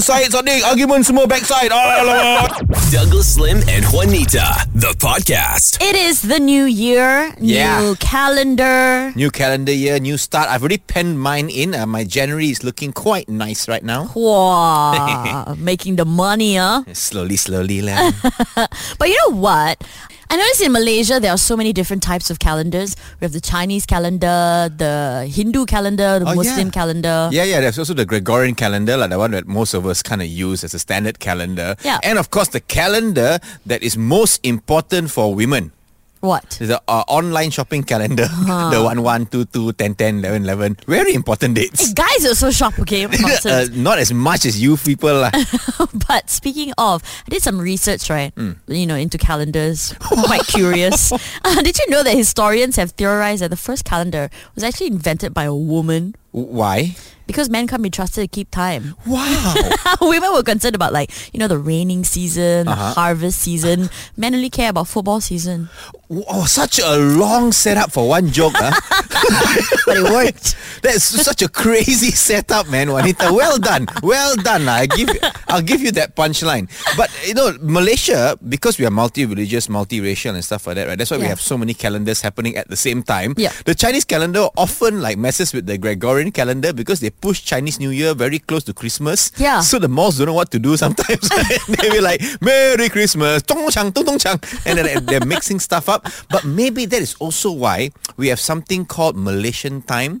Other side, Saddiq. Argument semua backside. Alamak. Douglas Lim and Juanita, the podcast. It is the new year, Yeah. new calendar. New calendar year, new start. I've already penned mine in. Uh, my January is looking quite nice right now. Wow, making the money, huh? Slowly, slowly, lah. But you know what? I noticed in Malaysia there are so many different types of calendars. We have the Chinese calendar, the Hindu calendar, the Oh, Muslim yeah. calendar. Yeah, yeah. There's also the Gregorian calendar, like the one that most of us kind of use as a standard calendar. Yeah. And of course, the calendar that is most important for women. What? The uh, online shopping calendar, the 1 1, 2 2, 10 10, 11 11. Very important dates. Hey, guys also shop, okay? Uh, not as much as you people. lah. but speaking of, I did some research, right? Hmm. You know, into calendars. Quite curious. Uh, did you know that historians have theorized that the first calendar was actually invented by a woman? Why? Because men can't be trusted to keep time. Wow. Women were concerned about like, you know, the raining season, the Uh-huh. harvest season. Men only care about football season. oh, such a long setup for one joke. huh? But it worked. That's such a crazy setup, man, Juanita. Well done, well done. I give, I'll give you that punchline. But you know, Malaysia, because we are multi-religious, multi-racial, and stuff like that, right? That's why we have so many calendars happening at the same time. Yeah. The Chinese calendar often like messes with the Gregorian calendar because they push Chinese New Year very close to Christmas. Yeah. So the malls don't know what to do sometimes. they be like, "Merry Christmas, tong chang, tong tong chang," and then they're mixing stuff up. But maybe that is also why we have something called Malaysian time.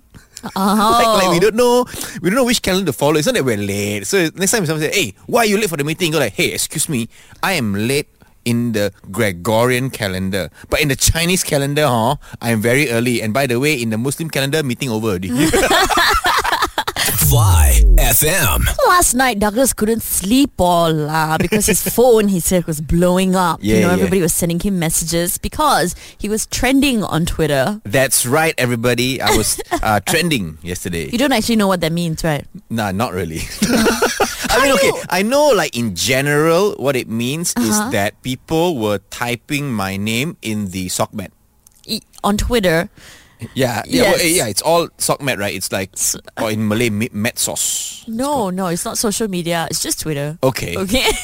Oh. like, like we don't know we don't know which calendar to follow. It's not that we're late. So next time someone say, Hey, why are you late for the meeting? Go like, Hey, excuse me, I am late in the Gregorian calendar. But in the Chinese calendar, huh, I'm very early. And by the way, in the Muslim calendar, meeting over already. Fly FM. Last night, Douglas couldn't sleep all lah because his phone, he said, was blowing up. Yeah, you know, yeah. everybody was sending him messages because he was trending on Twitter. That's right, everybody. I was uh, trending yesterday. You don't actually know what that means, right? Nah, not really. I mean, okay, I know like in general what it means is that people were typing my name in the sock mat. E- on Twitter. Yeah, yeah, well, yeah. It's all sockmat, right? It's like, or in Malay, mi- sauce. No, no, it's not social media. It's just Twitter. Okay. Okay.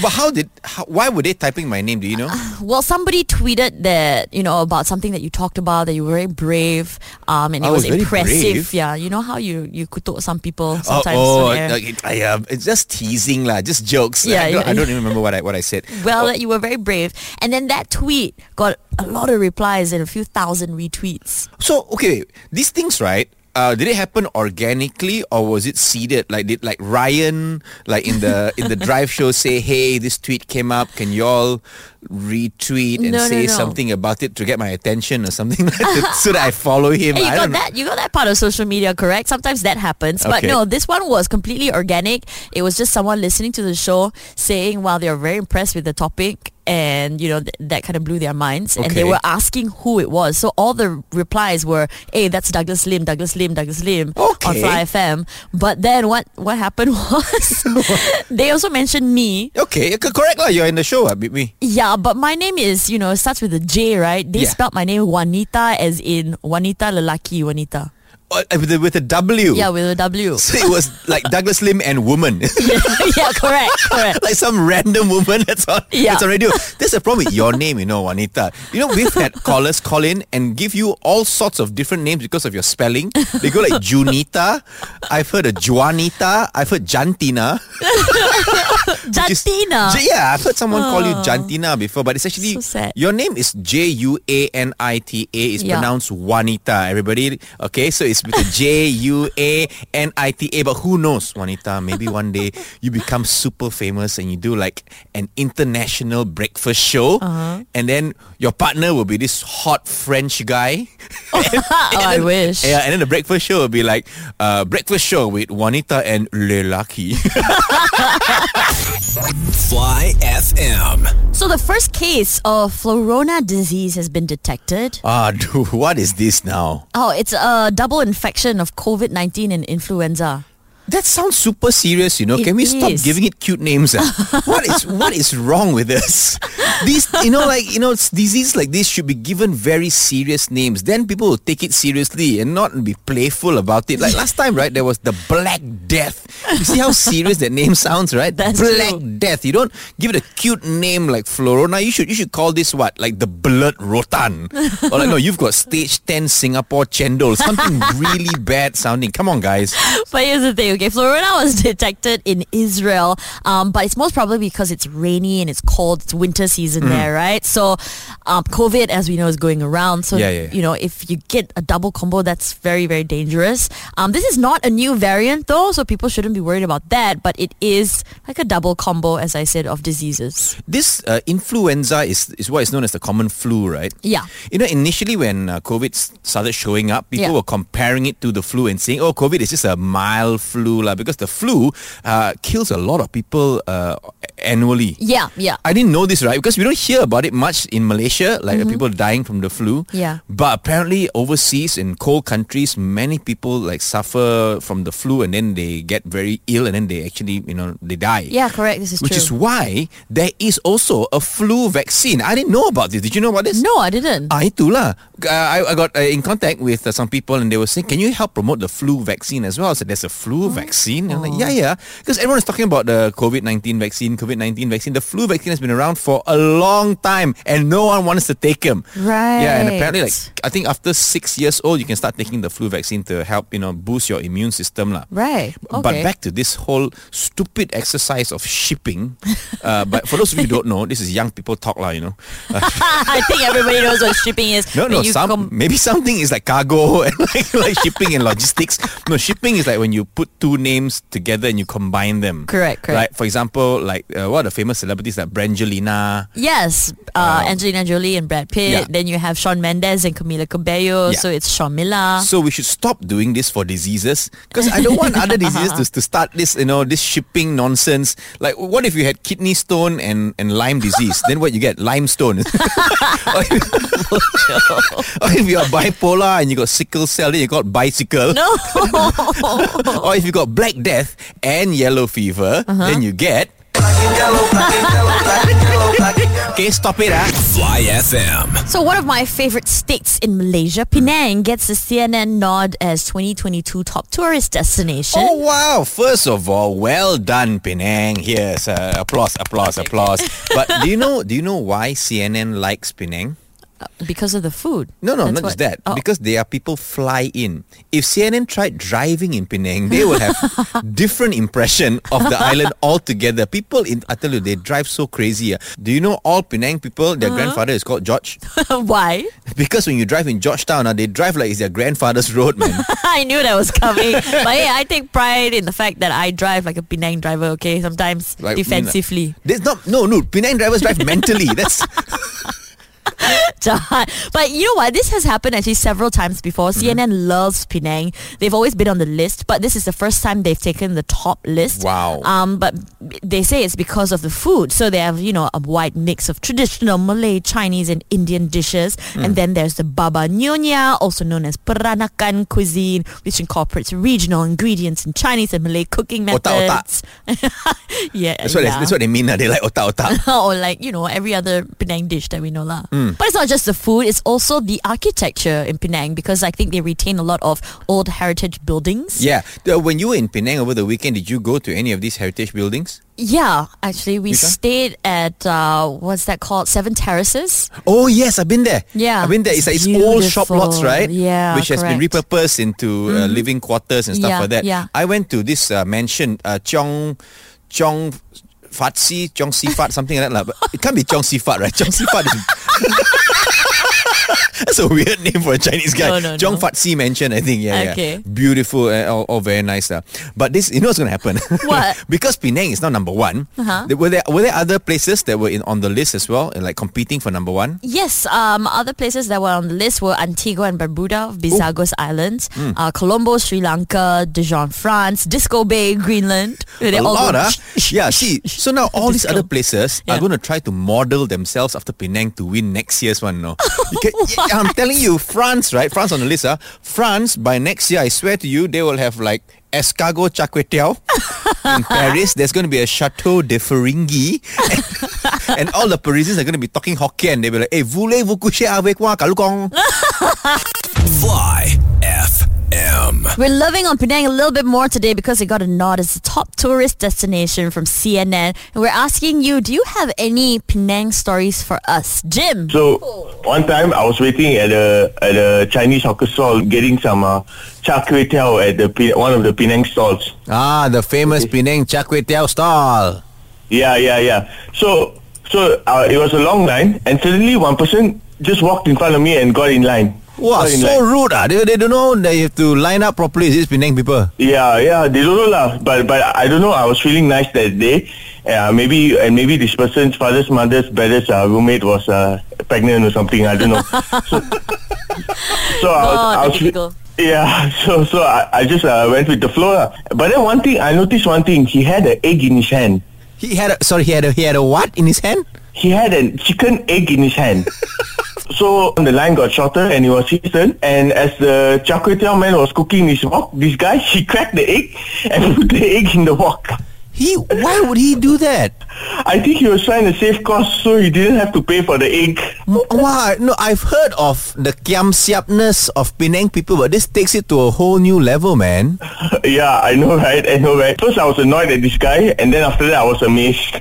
But how did? How, why were they typing my name? Do you know? well, somebody tweeted that you know about something that you talked about that you were very brave, um, and it I was, was impressive. brave? Yeah, you know how you you could talk some people sometimes. oh, on air. like, it- I, uh, it's just teasing lah, just jokes. Yeah, I, don't, yeah. I don't even remember what I what I said. well, Oh, that you were very brave, and then that tweet got a lot of replies and a few thousand retweets. So okay, these things, right? Uh, did it happen organically or was it seeded? Like did like Ryan, like in the in the drive show, say, "Hey, this tweet came up. Can y'all retweet and No, no, say no. something about it to get my attention or something like that, so that I follow him?" Hey, you I got don't know. that? You got that part of social media correct? Sometimes that happens, but Okay. no, this one was completely organic. It was just someone listening to the show saying, "Wow, they are very impressed with the topic." And you know th- that kind of blew their minds, and they were asking who it was. So all the replies were, "Hey, that's Douglas Lim, Douglas Lim, Douglas Lim on Okay. Fly FM." But then what what happened was they also mentioned me. Okay, correct lah. You're in the show, uh, beat me. Yeah, but my name is you know it starts with a J, right? They Yeah. spelled my name Juanita as in Juanita lelaki Juanita. Uh, with, a, with a W. Yeah, with a W. So it was like Douglas Lim and woman. yeah, correct, correct. like some random woman that's on, Yeah. that's on radio. There's a problem with your name, you know, Juanita. You know, we've had callers call in and give you all sorts of different names because of your spelling. They go like Junita. I've heard a Juanita. I've heard Jantina. which is- Jantina. Yeah, I've heard someone call you Oh. Jantina before, but it's actually So your name is J U A N I T A. Is Yeah. pronounced Juanita. Everybody, okay? So it's with a J U A N I T A. But who knows, Juanita? Maybe one day you become super famous and you do like an international breakfast show, Uh-huh. and then your partner will be this hot French guy. oh, I wish. Yeah, and then the breakfast show will be like uh, breakfast show with Juanita and Lelaki. Fly FM. So the first case of Florona disease has been detected. ah, dude, what is this now? Oh, it's a double infection of COVID-19 and influenza. That sounds super serious, you know. It Can we stop giving it cute names? ah? what is what is wrong with us? These, you know, like you know, diseases like this should be given very serious names. Then people will take it seriously and not be playful about it. Like last time, right? There was the Black Death. You see how serious that name sounds, right? That's Black true. Death. You don't give it a cute name like Florona. You should you should call this what like the Blood Rotan or like no, you've got Stage Ten Singapore Chendol. Something really bad sounding. Come on, guys. But here's the thing, okay? Florona was detected in Israel, um, but it's most probably because it's rainy and it's cold. It's winter season Mm. there, right? So, um, COVID, as we know, is going around. So, Yeah, yeah. you know, if you get a double combo, that's very, very dangerous. Um, this is not a new variant, though, so people shouldn't be worried about that. But it is like a double combo, as I said, of diseases. This uh, influenza is is what is known as the common flu, right? Yeah. You know, initially when uh, COVID started showing up, people Yeah. were comparing it to the flu and saying, "Oh, COVID is just a mild flu, lah," because the flu uh, kills a lot of people uh, annually. Yeah, yeah. I didn't know this, right? Because we don't hear about it much in Malaysia, like uh, people dying from the flu. Mm-hmm. Yeah. But apparently, overseas in cold countries, many people like suffer from the flu, and then they get very ill, and then they actually, you know, they die. Yeah, correct. This is Which true. is why there is also a flu vaccine. I didn't know about this. Did you know about this? no, I didn't. Ah, itulah. Uh, I, I got uh, in contact with uh, some people and they were saying, can you help promote the flu vaccine as well? I said, there's a flu vaccine? And I'm like, yeah, yeah. Because everyone is talking about the COVID-19 vaccine, COVID-19 vaccine. The flu vaccine has been around for a long time and no one wants to take them. Right. Yeah, and apparently like, I think after six years old, you can start taking the flu vaccine to help, you know, boost your immune system. lah. Right. Okay. But back to this whole stupid exercise of shipping. uh, but for those of you who don't know, this is young people talk, lah, you know. I think everybody knows what shipping is. no, no, some com- maybe something is like cargo and like, like shipping and logistics. No, shipping is like when you put two names together and you combine them. Correct, correct. Right. For example, like uh, Uh, what are the famous celebrities like Brangelina. Yes, uh, um, Angelina Jolie and Brad Pitt. yeah. Then you have Shawn Mendes and Camila Cabello. Yeah. So it's Sean Miller. So we should stop doing this for diseases because I don't want other diseases to, to start this, you know, this shipping nonsense. Like, what if you had kidney stone and, and Lyme disease? then what you get? Limestone. or, if, you are bipolar and you got sickle cell, then you got bicycle. no. or if you got black death and yellow fever, uh-huh. then you get. Okay, stop it, ah. Fly FM. so one of my favorite states in Malaysia, Penang, gets the CNN nod as 2022 top tourist destination. Oh wow! First of all, well done, Penang. Yes, uh, applause, applause, applause. but do you know? Do you know why CNN likes Penang? Because of the food. No, no, That's not what- just that. Oh. Because there are people fly in. If CNN tried driving in Penang, they will have different impression of the island altogether. People in I tell you, they drive so crazy. ah. Do you know all Penang people? Their Uh-huh. grandfather is called George. Why? Because when you drive in Georgetown, ah, they drive like it's their grandfather's road, man. I knew that was coming. but hey, I take pride in the fact that I drive like a Penang driver, okay? Sometimes Like, defensively. There's not no no Penang drivers drive mentally. That's Jahat. But you know what? This has happened actually several times before. Mm-hmm. CNN loves Penang. They've always been on the list, but this is the first time they've taken the top list. Wow. Um, but they say it's because of the food. So they have, you know, a wide mix of traditional Malay, Chinese, and Indian dishes. Mm. And then there's the Baba Nyonya, also known as Peranakan cuisine, which incorporates regional ingredients in Chinese and Malay cooking methods. Otak-otak. yeah, that's what they, yeah. that's what they mean. ah. They like otak otak. or like you know every other Penang dish that we know lah. Hmm. But it's not just the food; it's also the architecture in Penang because I think they retain a lot of old heritage buildings. Yeah. When you were in Penang over the weekend, did you go to any of these heritage buildings? Yeah, actually, we stayed at uh, what's that called? Seven Terraces. Oh yes, I've been there. Yeah, I've been there. It's, it's like it's old shop lots, right? Yeah, which has been correct. Mm-hmm. repurposed into uh, living quarters and stuff Yeah, like that. yeah. I went to this uh, mansion, uh, Chong, Chong. Fatsi, Chong Sifat, something like that. But it can't be Chong Sifat, right? Chong Sifat is. That's a weird name for a Chinese guy. No, no, Chong no. Fatsi I think. Yeah, Okay. yeah. Beautiful, uh, all, all very nice. Uh. But this, you know what's going to happen? What? because Penang is now number one. Uh-huh. Were there were there other places that were in on the list as well, and like competing for number one? Yes, um, other places that were on the list were Antigua and Barbuda, Bissagos Islands, Hmm. uh, Colombo, Sri Lanka, Dijon, France, Disko Bay, Greenland. They a all lot, go- huh? Yeah, see, so now all these other places are going to try to model themselves after Penang to win next year's one, no? You can- yeah, I'm telling you, France, right? France on the list, huh? France, by next year, I swear to you, they will have like Escargot Char Kway Teow. In Paris, there's going to be a Chateau de Ferringhi. And, and all the Parisians are going to be talking Hokkien. They'll be like, hey, voulez-vous coucher avec moi, Kalukong? Fly FM. We're loving on Penang a little bit more today because it got a nod as the top tourist destination from CNN. And we're asking you, do you have any Penang stories for us? Jim. So one time I was waiting at a at a Chinese hawker stall getting some uh, char kway teow at the one of the Penang stalls. Ah, the famous Penang Char Kway Teow stall. Yeah, yeah, yeah. So so uh, it was a long line, and suddenly one person just walked in front of me and got in line. Wow, Got in so line. rude. Ah. They, they don't know that you have to line up properly. Is this Penang people? Yeah, yeah, they don't know lah. But but I don't know. I was feeling nice that day. Uh, maybe and maybe this person's father's mother's brother's uh, roommate was uh, pregnant or something. I don't know. so, so I was, God, I was typical. yeah. So so I, I just uh, went with the flow. lah. But then one thing I noticed one thing. He had an egg in his hand. He had a, sorry, he had a, he had a what in his hand? He had a chicken egg in his hand. so the line got shorter and it was his turn. And as the char kway teow man was cooking his wok, this guy he cracked the egg and put the egg in the wok. He why would he do that? I think he was trying to save costs so he didn't have to pay for the egg. Wow, no, I've heard of the kiam siapness of Penang people, but this takes it to a whole new level, man. yeah, I know, right? I know, right? First, I was annoyed at this guy, and then after that, I was amazed.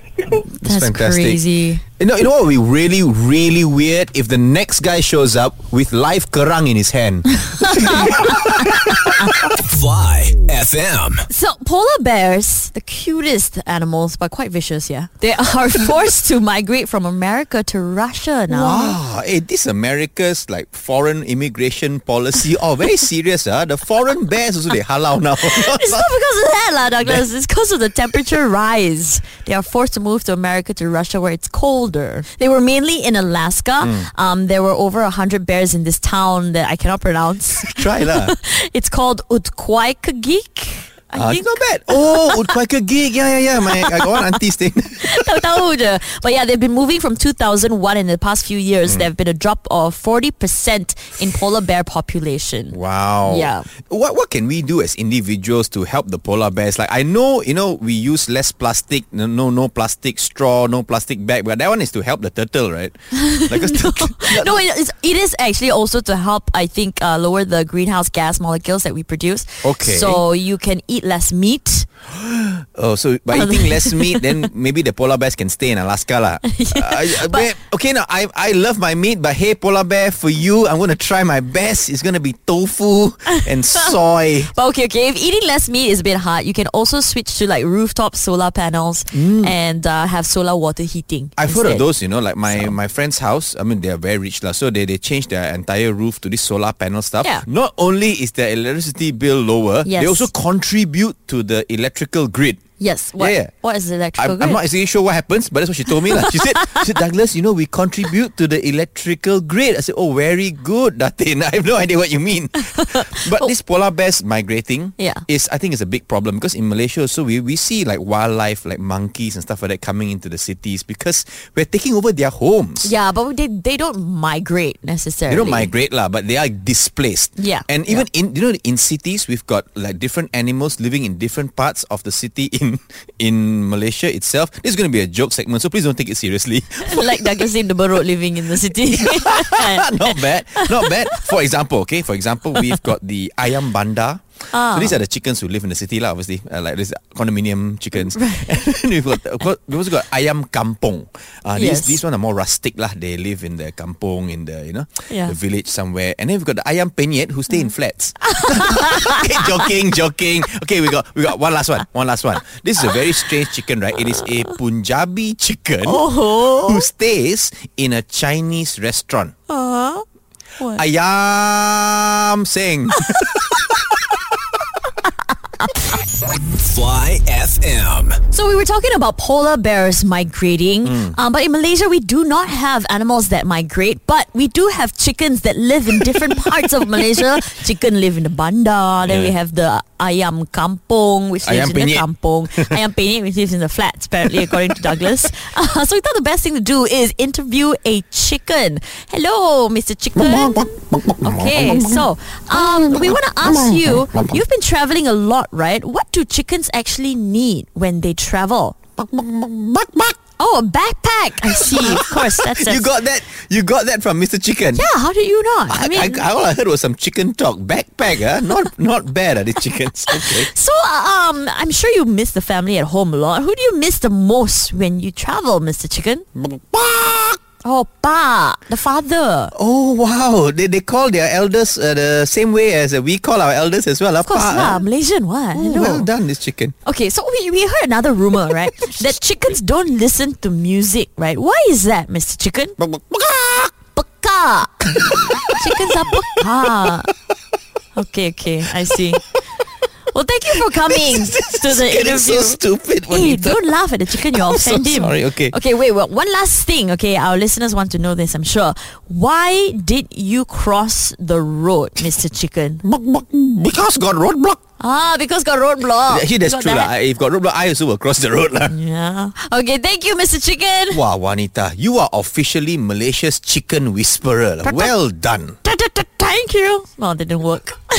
That's fantastic. crazy. You know, you know what would be really, really weird if the next guy shows up with live kerang in his hand. Fly FM. So polar bears, the cutest animals, but quite vicious, yeah. They are forced to migrate from America to Russia now. wow, hey, this America's like foreign immigration policy. Oh, very serious, ah. The foreign bears also they halal now. It's not because of that, lah, Douglas. It's because of the temperature rise. They are forced to move to America to Russia where it's colder. They were mainly in Alaska. Um, there were over a hundred bears in this town that I cannot pronounce. Try lah. it's called Utquaykagik. I think it's not bad. Oh, Woodquaker gig. Yeah, yeah, yeah. My, I got one auntie staying. tahu je. But yeah, they've been moving from 2001 in the past few years. Hmm. There have been a drop of 40% in polar bear population. Wow. Yeah. What what can we do as individuals to help the polar bears? Like I know, you know, we use less plastic, no no, no plastic straw, no plastic bag, but that one is to help the turtle, right? Like turtle. No, it is, it is actually also to help, I think, uh, lower the greenhouse gas molecules that we produce. Okay. So you can eat less meat. Oh, so by eating less meat, then maybe the polar bears can stay in Alaska, lah. Uh, but, okay, now I I love my meat, but hey, polar bear, for you, I'm gonna try my best. It's gonna be tofu and soy. But okay, okay, if eating less meat is a bit hard, you can also switch to like rooftop solar panels and uh, have solar water heating. I've heard of those, you know, like my, my friend's house. I mean, they are very rich, lah. So they, they changed their entire roof to this solar panel stuff. Yeah. Not only is their electricity bill lower, they also contribute to the electrical grid. Yes. What, Yeah, yeah. what is the electrical I'm, I'm not exactly sure what happens, but that's what she told me. lah. She said, she said, Douglas, you know, we contribute to the electrical grid. I said, oh, very good, Datin. I have no idea what you mean. but oh. this polar bears migrating Yeah. is, I think, is a big problem because in Malaysia also, we, we see like wildlife, like monkeys and stuff like that coming into the cities because we're taking over their homes. yeah, but they, they don't migrate necessarily. They don't migrate lah, but they are displaced. Yeah. And even in you know in cities we've got like different animals living in different parts of the city in in Malaysia itself. This is going to be a joke segment, so please don't take it seriously. like Douglas in the road living in the city. not bad, not bad. For example, okay, for example, we've got the ayam bandar. Ah. So these are the chickens who live in the city, lah. Obviously, uh, like this condominium chickens. and we've got, of course, we've also got ayam kampong. Uh, these Yes. these one are more rustic, lah. They live in the kampong, in the you know, Yeah. the village somewhere. And then we've got the ayam penyet who stay in flats. okay, joking, joking. Okay, we got we got one last one. One last one. This is a very strange chicken, right? It is a Punjabi chicken who stays in a Chinese restaurant. uh-huh. What? Ayam Sing. Fly FM. So we were talking about polar bears migrating, um, but in Malaysia we do not have animals that migrate, but we do have chickens that live in different parts of Malaysia. Chicken live in the bandar, then we have the ayam kampung, which lives Ayam in the penyet. kampung. ayam penyet, which lives in the flats, apparently, according to Douglas. Uh, so we thought the best thing to do is interview a chicken. Hello, Mr. Chicken. Okay, so um, we want to ask you. You've been traveling a lot, right? What do chickens actually need when they travel? Oh, a backpack. I see. Of course, that's, that's You got that? You got that from Mr. Chicken? Yeah, how did you not? I I, mean, I, all I heard was some chicken talk. Backpack, huh? Not not bad, are the chickens? Okay. so uh, um, I'm sure you miss the family at home a lot. Who do you miss the most when you travel, Mr. Chicken? Oh, pa, the father. Oh wow! They they call their elders uh, the same way as uh, we call our elders as well. Of course, lah, Malaysian what? Oh, Hello. well done, this chicken. Okay, so we, we heard another rumor, right? that chickens don't listen to music, right? Why is that, Mr. Chicken? Peka. Chickens are peka. Okay, okay, I see. Well, thank you for coming to the Getting interview. so stupid. Hey, Juanita. don't laugh at the chicken. You'll I'm so offend him. sorry, okay. Okay, wait, well, one last thing. Okay, our listeners want to know this, I'm sure. Why did you cross the road, Mr. Chicken? Because got roadblock. Ah, because got roadblock. Actually, that's Got true that? lah. If got roadblock, I also will cross the road lah. Yeah. Okay, thank you, Mr. Chicken. Wow, Juanita, you are officially Malaysia's chicken whisperer. lah. Well done. Thank you. Oh, that didn't work.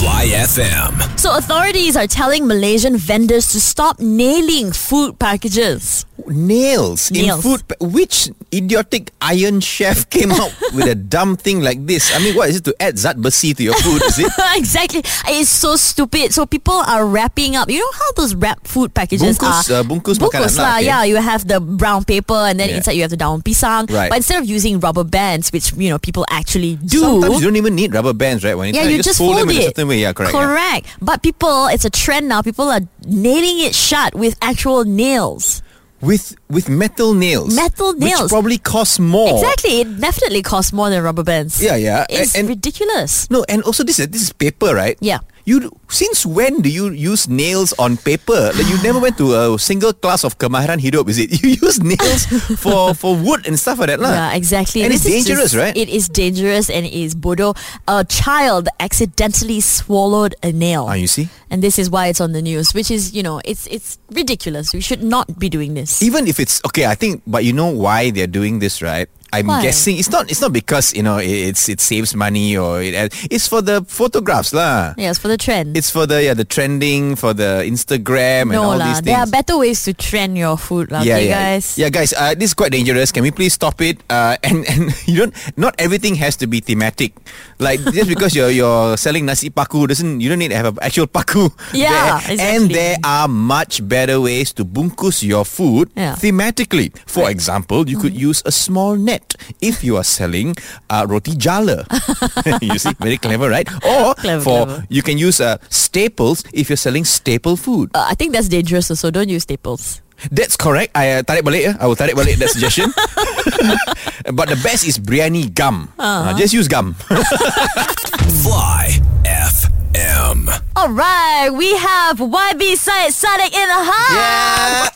Fly FM. So authorities are telling Malaysian vendors to stop nailing food packages. Nails, in food. pa- Which idiotic iron chef came up with a dumb thing like this? I mean, what is it to add zat besi to your food? Is it? exactly. It's so stupid. So people are wrapping up. You know how those wrap food packages Bungkus, are? uh, bungkus makanan Bungkus lah, lah. okay. Yeah, you have the brown paper and then Yeah. inside you have the daun pisang. Right. But instead of using rubber bands, which you know people actually do. Sometimes you don't even need rubber bands, right? Juanita? Yeah, you, just, fold, them in a it. certain way. Yeah, correct. yeah. But people, it's a trend now. People are nailing it shut with actual nails. With with metal nails. Metal nails. Which probably costs more. Exactly. It definitely costs more than rubber bands. Yeah, yeah. It's and- ridiculous. No, and also this is this is paper, right? Yeah. You since when do you use nails on paper? Like you never went to a single class of kemahiran hidup, is it? You use nails for for wood and stuff like that, lah. Yeah, exactly. And This it's dangerous, just- right? It is dangerous and it is bodo. A child accidentally swallowed a nail. Ah, you see? And this is why it's on the news, which is, you know, it's it's ridiculous. We should not be doing this. Even if it's okay, I think, but you know why they're doing this, right? I'm Why? guessing it's not. It's not because you know it, it's it saves money or it. It's for the photographs, lah. Yes, for the trend. It's for the yeah the trending for the Instagram and no all lah. these There are better ways to trend your food, lah. yeah, okay, yeah, guys. yeah, guys. Uh, this is quite dangerous. Can we please stop it? Uh, and and you don't. Not everything has to be thematic. Like just because you're you're selling nasi paku doesn't you don't need to have an actual paku. Yeah, there. And there are much better ways to bungkus your food Yeah. thematically. For example, you could use a small net if you are selling uh, roti jala. you see, very clever, right? Or Clever, for clever. you can use uh, staples if you're selling staple food. Uh, I think that's dangerous also. Don't use staples. That's correct. I uh, tarik balik ya. I will tarik balik that suggestion. but the best is biryani gum. Uh, just use gum. Fly FM. All right, we have YB Syed Saddiq in the house.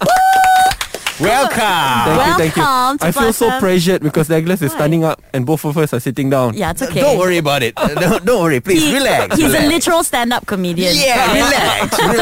Welcome. Thank you, thank you. Welcome to I feel so Plaza. pressured because Douglas is standing up and both of us are sitting down. Yeah, it's okay. Don't worry about it. Don't, don't worry. Please He- relax. He's relax. a literal stand-up comedian. Yeah, relax,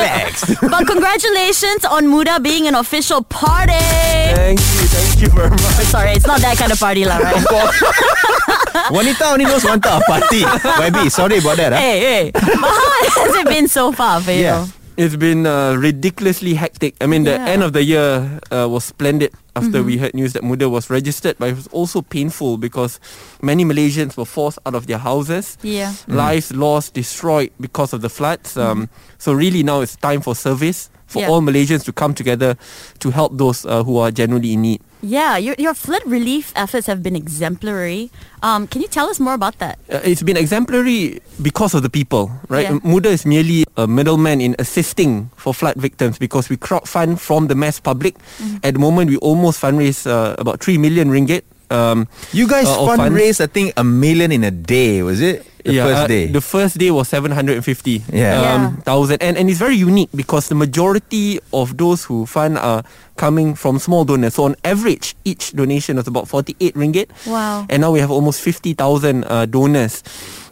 relax. But congratulations on Muda being an official party. Thank you, thank you very much. Sorry, it's not that kind of party, lah, right? Wanita only knows one type of party. YB, sorry about that. Huh? hey, hey. But how has it been so far for you? Yeah. It's been uh, ridiculously hectic. I mean, the end of the year uh, was splendid after we heard news that Muda was registered, but it was also painful because many Malaysians were forced out of their houses. Yeah. Lives lost, destroyed because of the floods. Um, so really now it's time for service for Yeah. all Malaysians to come together to help those uh, who are genuinely in need. Yeah, your, your flood relief efforts have been exemplary. Um, can you tell us more about that? Uh, it's been exemplary because of the people, right? Yeah. Muda is merely a middleman in assisting for flood victims because we crowdfund from the mass public. Mm-hmm. At the moment, we almost fundraise uh, about 3 million ringgit. Um, You guys uh, of funds. fundraised, I think, a million in a day, was it? The first uh, day. The first day was 750 Yeah. Yeah. um, thousand, and and it's very unique because the majority of those who fund are coming from small donors. So on average, each donation was about 48 ringgit. Wow. And now we have almost 50,000 uh, donors.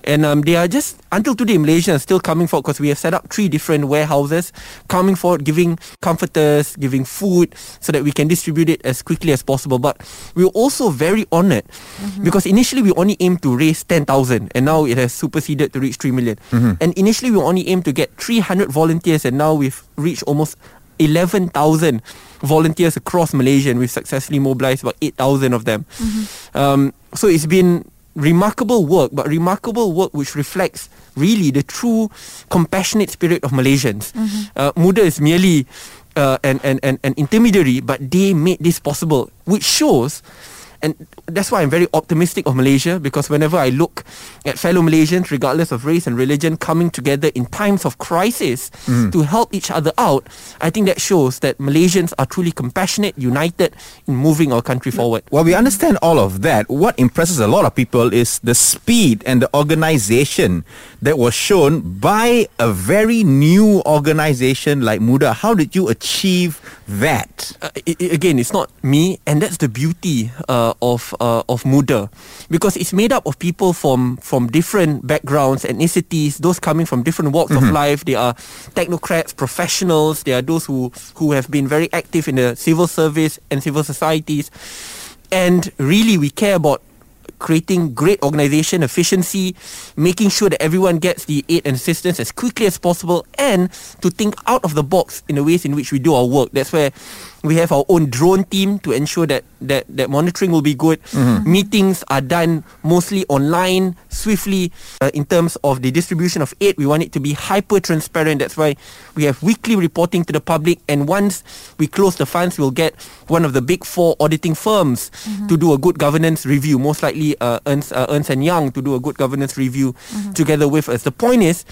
And um, they are just, until today, Malaysians are still coming forward because we have set up three different warehouses, coming forward, giving comforters, giving food, so that we can distribute it as quickly as possible. But we are also very honored because initially we only aimed to raise 10,000 and now it has superseded to reach 3 million. And initially we only aimed to get 300 volunteers and now we've reached almost 11,000 volunteers across Malaysia and we've successfully mobilized about 8,000 of them. Um, so it's been remarkable work, but remarkable work which reflects really the true compassionate spirit of Malaysians. Uh, Muda is merely uh, an, an, an, an intermediary, but they made this possible, which shows and that's why I'm very optimistic of Malaysia because whenever I look at fellow Malaysians, regardless of race and religion, coming together in times of crisis to help each other out, I think that shows that Malaysians are truly compassionate, united in moving our country forward. Well, we understand all of that. What impresses a lot of people is the speed and the organization that was shown by a very new organization like Muda. How did you achieve that? uh, i i- again, it's not me, and that's the beauty uh, of uh, of Muda, because it's made up of people from from different backgrounds, ethnicities, those coming from different walks of life. They are technocrats, professionals. They are those who who have been very active in the civil service and civil societies, and really we care about creating great organization efficiency, making sure that everyone gets the aid and assistance as quickly as possible, and to think out of the box in the ways in which we do our work. That's where we have our own drone team to ensure that that, that monitoring will be good. Meetings are done mostly online, swiftly. Uh, in terms of the distribution of aid, we want it to be hyper transparent. That's why we have weekly reporting to the public, and once we close the funds, we'll get one of the big four auditing firms to do a good governance review. Most likely, uh, Ernst, uh, Ernst and Young to do a good governance review together with us. The point is,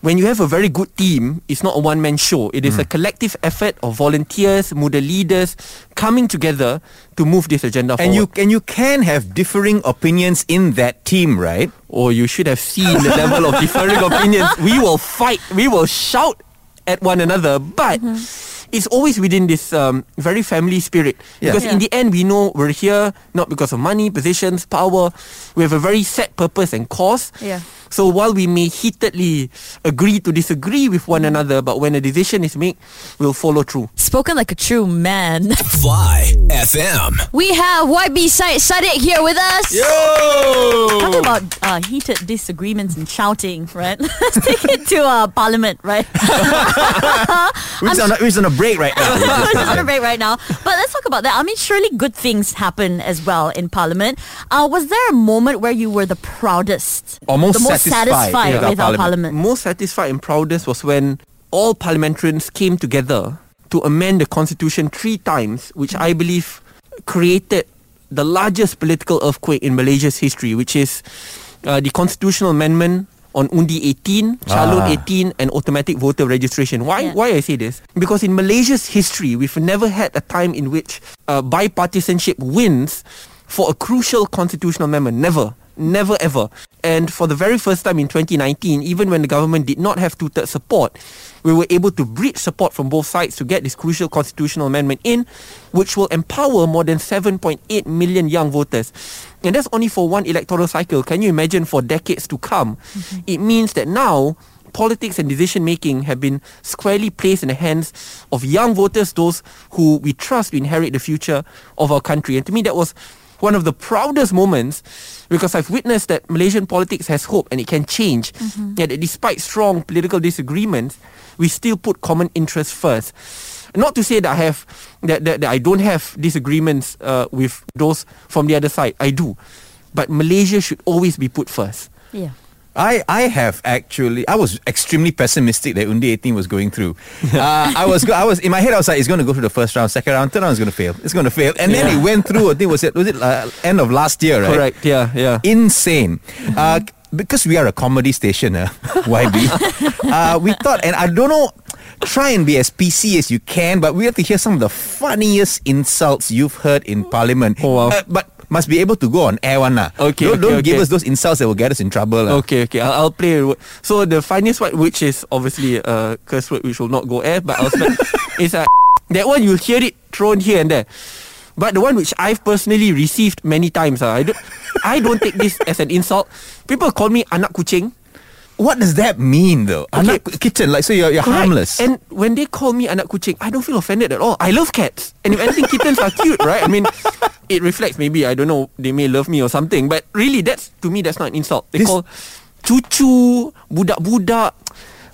when you have a very good team, it's not a one man show. It is a collective effort of volunteers, Muda leaders coming together to move this agenda And you forward. and you can have differing opinions in that team, right? or you should have seen the level of differing opinions. We will fight, we will shout at one another, but it's always within this um, very family spirit. Yeah. Because in the end, we know we're here not because of money, positions, power. We have a very set purpose and cause. Yeah. So while we may heatedly agree to disagree with one another, but when a decision is made, we'll follow through. Spoken like a true man. Fly FM. We have YB Syed Saddiq here with us. Yo! Talking about uh, heated disagreements and shouting, right? Let's take it to uh, Parliament, right? We're on, a, we're on a break right now. We're just on a break right now. But let's talk about that. I mean, surely good things happen as well in Parliament. Uh, was there a moment where you were the proudest, Or most the most satisfied satisfied with our with our Parliament? Parliament? Most satisfied and proudest was when all parliamentarians came together to amend the constitution three times, which I believe created the largest political earthquake in Malaysia's history, which is uh, the constitutional amendment on Undi 18, Calon Ah. 18, and automatic voter registration. Why? Yeah. Why I say this? Because in Malaysia's history, we've never had a time in which uh, bipartisanship wins for a crucial constitutional amendment. Never. Never ever. And for the very first time in 2019, even when the government did not have two-thirds support, we were able to breach support from both sides to get this crucial constitutional amendment in, which will empower more than 7.8 million young voters. And that's only for one electoral cycle. Can you imagine for decades to come? Mm-hmm. It means that now politics and decision making have been squarely placed in the hands of young voters, those who we trust to inherit the future of our country. And to me, that was one of the proudest moments because I've witnessed that Malaysian politics has hope and it can change. And that despite strong political disagreements, we still put common interests first. Not to say that I have that, that, that I don't have disagreements uh, with those from the other side. I do. But Malaysia should always be put first. Yeah. I, I have actually I was extremely pessimistic that Undi 18 was going through. uh, I was go, I was in my head I was like it's going to go through the first round, second round, third round is going to fail. It's going to fail, and then it went through. I think was it was it uh, end of last year, right? Correct. Yeah. Yeah. Insane. Uh, because we are a comedy station, uh, YB. uh, we thought, and I don't know. Try and be as PC as you can, but we have to hear some of the funniest insults you've heard in Parliament. Oh, wow. Uh, but must be able to go on air one lah. Okay, Don't, okay, don't give okay. us those insults that will get us in trouble lah. Okay, okay. I'll, I'll play. So the funniest word, which is obviously a curse word, which will not go air, but I'll spell is uh, that one you'll hear it thrown here and there. But the one which I've personally received many times, uh, I don't, I don't take this as an insult. People call me anak kucing. What does that mean though? Okay. Anak kitten, like so you're, you're Correct. harmless. And when they call me anak kucing, I don't feel offended at all. I love cats. And if anything, kittens are cute, right? I mean, it reflects maybe, I don't know, they may love me or something. But really, that's to me, that's not an insult. They This- call cucu, budak-budak.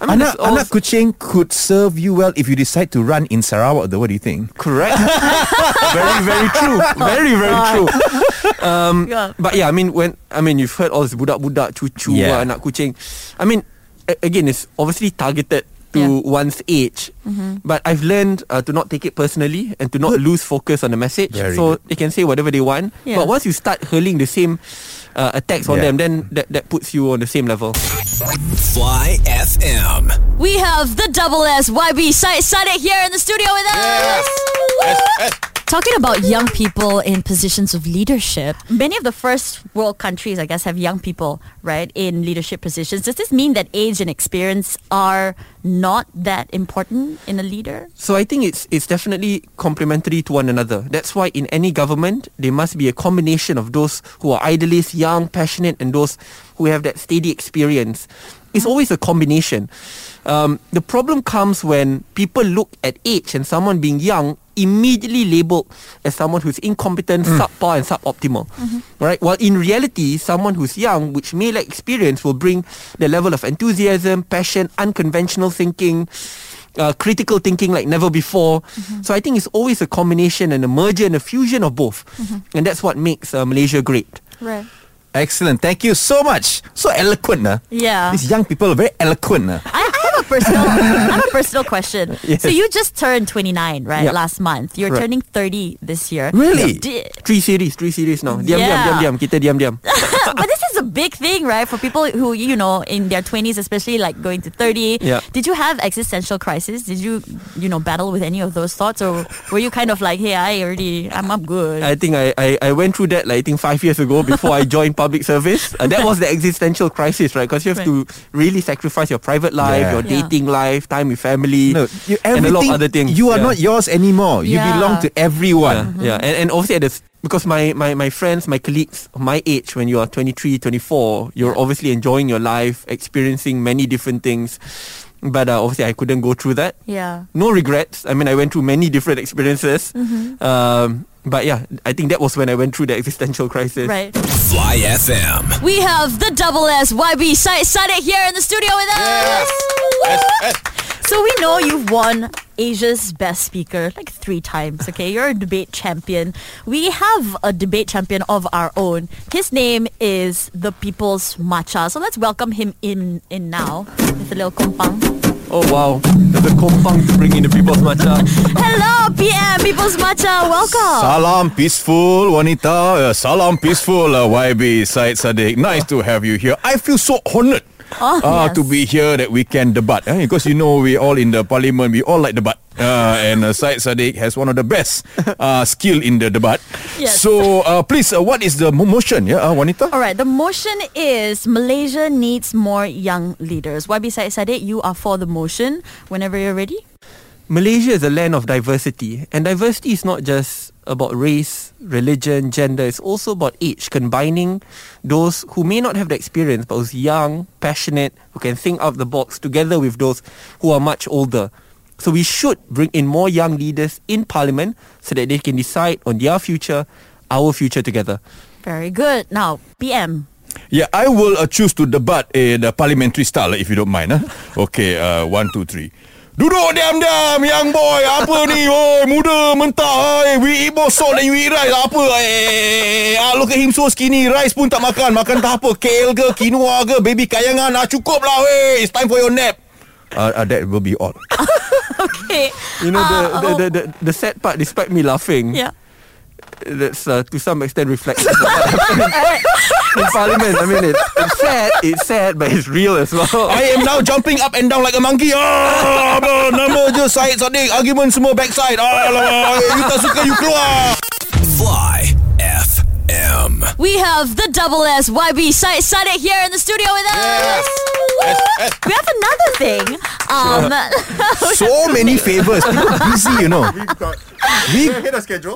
I mean, anak, all- anak kucing could serve you well if you decide to run in Sarawak though. What do you think? Correct. very, very true. Very, very true. Um, Yeah. But yeah, I mean, when I mean, you've heard all this budak-budak, cucu, Yeah. yeah. anak kucing. I mean, a- again, it's obviously targeted to Yeah. one's age. But I've learned uh, to not take it personally and to not lose focus on the message. Very so good. they can say whatever they want. Yeah. But once you start hurling the same uh, attacks on Yeah. them, then that, that puts you on the same level. Fly FM. We have the double S YB Syed Saddiq here in the studio with us. Talking about young people in positions of leadership, many of the first world countries, I guess, have young people, right, in leadership positions. Does this mean that age and experience are not that important in a leader? So I think it's it's definitely complementary to one another. That's why in any government there must be a combination of those who are idealists, young, passionate, and those who have that steady experience. It's mm-hmm. always a combination. Um, the problem comes when people look at age and someone being young immediately labeled as someone who's incompetent, subpar, and suboptimal. Right? While in reality, someone who's young, which may lack experience, will bring the level of enthusiasm, passion, unconventional thinking, uh, critical thinking like never before. So I think it's always a combination and a merger and a fusion of both, and that's what makes uh, Malaysia great. Right. Excellent. Thank you so much. So eloquent, nah. Yeah. These young people are very eloquent, nah. I, I have a personal I have a personal question. Yes. So you just turned 29, right? Yeah. Last month. You're Right. turning 30 this year. Really? Di- Three series, three series now. Diam, Yeah. diam, diam, diam. Kita diam, diam. but this is a big thing, right? For people who, you know, in their 20s, especially like going to 30. Yeah. Did you have existential crisis? Did you, you know, battle with any of those thoughts? Or were you kind of like, hey, I already, I'm up good? I think I, I, I went through that like I think five years ago before I joined public service. And that was the existential crisis, right? Because you have to really sacrifice your private life, Yeah. your Yeah. Dating life, time with family, No, you, and a lot of other things. You are Yeah. not yours anymore. You Yeah. belong to everyone. Yeah, yeah. And, and obviously at the, because my, my, my friends, my colleagues, my age, when you are 23, 24, you're obviously enjoying your life, experiencing many different things. But uh, obviously I couldn't go through that. yeah. No regrets. I mean, I went through many different experiences. Um, but yeah, I think that was when I went through the existential crisis. Right. Fly FM. We have the double S YB Syed Saddiq here in the studio with us. So we know you've won Asia's Best Speaker like three times. Okay, you're a debate champion. We have a debate champion of our own. His name is the People's Matcha. So let's welcome him in in now with a little kompang. Oh wow, a kompang to bring in the people's matcha. Hello, PM People's Matcha. Welcome. Salam peaceful wanita. Uh, salam peaceful uh, YB Said Sadiq. Nice to have you here. I feel so honored. Oh, uh, yes. to be here that we can debate eh? because you know we all in the parliament we all like debate uh, and uh, Syed Saddiq has one of the best uh, skill in the debate Yes. so uh, please uh, what is the mo- motion yeah uh, Wanita All right, the motion is Malaysia needs more young leaders. YB Syed Saddiq, you are for the motion whenever you're ready. Malaysia is a land of diversity, and diversity is not just about race, religion, gender. It's also about age, combining those who may not have the experience, but who's young, passionate, who can think out of the box, together with those who are much older. So we should bring in more young leaders in Parliament so that they can decide on their future, our future together. Very good. Now, PM. Yeah, I will uh, choose to debate in the parliamentary style if you don't mind. Huh? Okay, uh, one, two, three. Duduk diam-diam Young boy Apa ni Oi muda mentah oi. We eat bosok dan you eat rice Apa eh, ah, Look at him so skinny Rice pun tak makan Makan tak apa Kale ke Quinoa ke Baby kayangan ah, Cukup lah wey. It's time for your nap uh, uh, That will be all Okay. You know, the, Uh, the, the, the, the sad part, despite me laughing, Yeah. that's uh, to some extent reflective of what happened in Parliament. I mean, it's, it's sad, it's sad, but it's real as well. I am now jumping up and down like a monkey ah, apa, Nama je Syed Saddiq Argument semua backside ah, alamak, You tak suka you keluar Fly FM. FM. We have the double S YB Syed Saddiq here in the studio with us. Yes. Yes, yes. We have another thing. Um, So many favors. People busy, you know. We,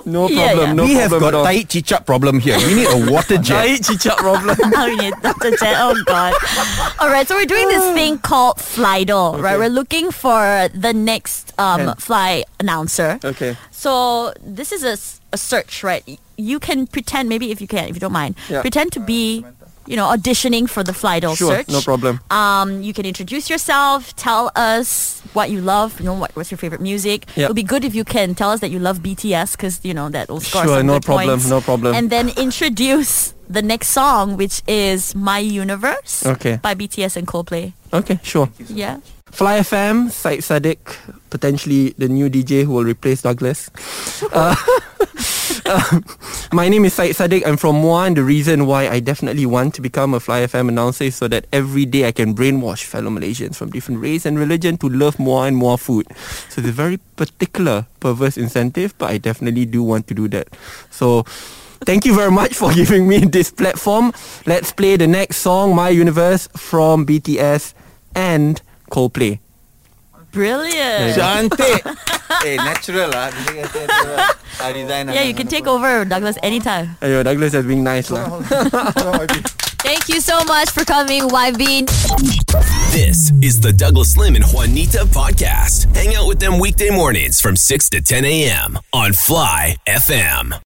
No Yeah, problem. yeah. No problem. we have got at all. tight chichat problem here. We need a water jet. Tight chichat problem. Oh, yeah, Dr. Jet. Oh, God. All right, so we're doing this thing called Flydo, right? We're looking for the next um, fly announcer. okay. So this is a, a search, right? You can pretend, maybe if you can, if you don't mind, Yeah. pretend to be, you know, auditioning for the Flydo Sure, search. Sure, no problem. Um, you can introduce yourself, tell us what you love, you know, what, what's your favorite music. Yep. It would be good if you can tell us that you love BTS because, you know, that will score Sure, some no problem, points. no problem. And then introduce the next song, which is My Universe Okay. by BTS and Coldplay. Okay, sure. Yeah. Fly FM, Syed Saddiq, potentially the new DJ who will replace Douglas. Uh, uh, my name is Syed Saddiq. I'm from Muar, and the reason why I definitely want to become a Fly FM announcer is so that every day I can brainwash fellow Malaysians from different race and religion to love Muar and Muar food. So it's a very particular perverse incentive, but I definitely do want to do that. So Thank you very much for giving me this platform. Let's play the next song, My Universe, from BTS and Coldplay. Brilliant. Cantik. eh, natural lah. Dia kata natural. Ah, design lah. Yeah, you can take over, Douglas, anytime. Ayo, Douglas has been nice lah. Thank you so much for coming, YB. This is the Douglas Lim and Juanita podcast. Hang out with them weekday mornings from 6 to 10 a.m. on Fly FM.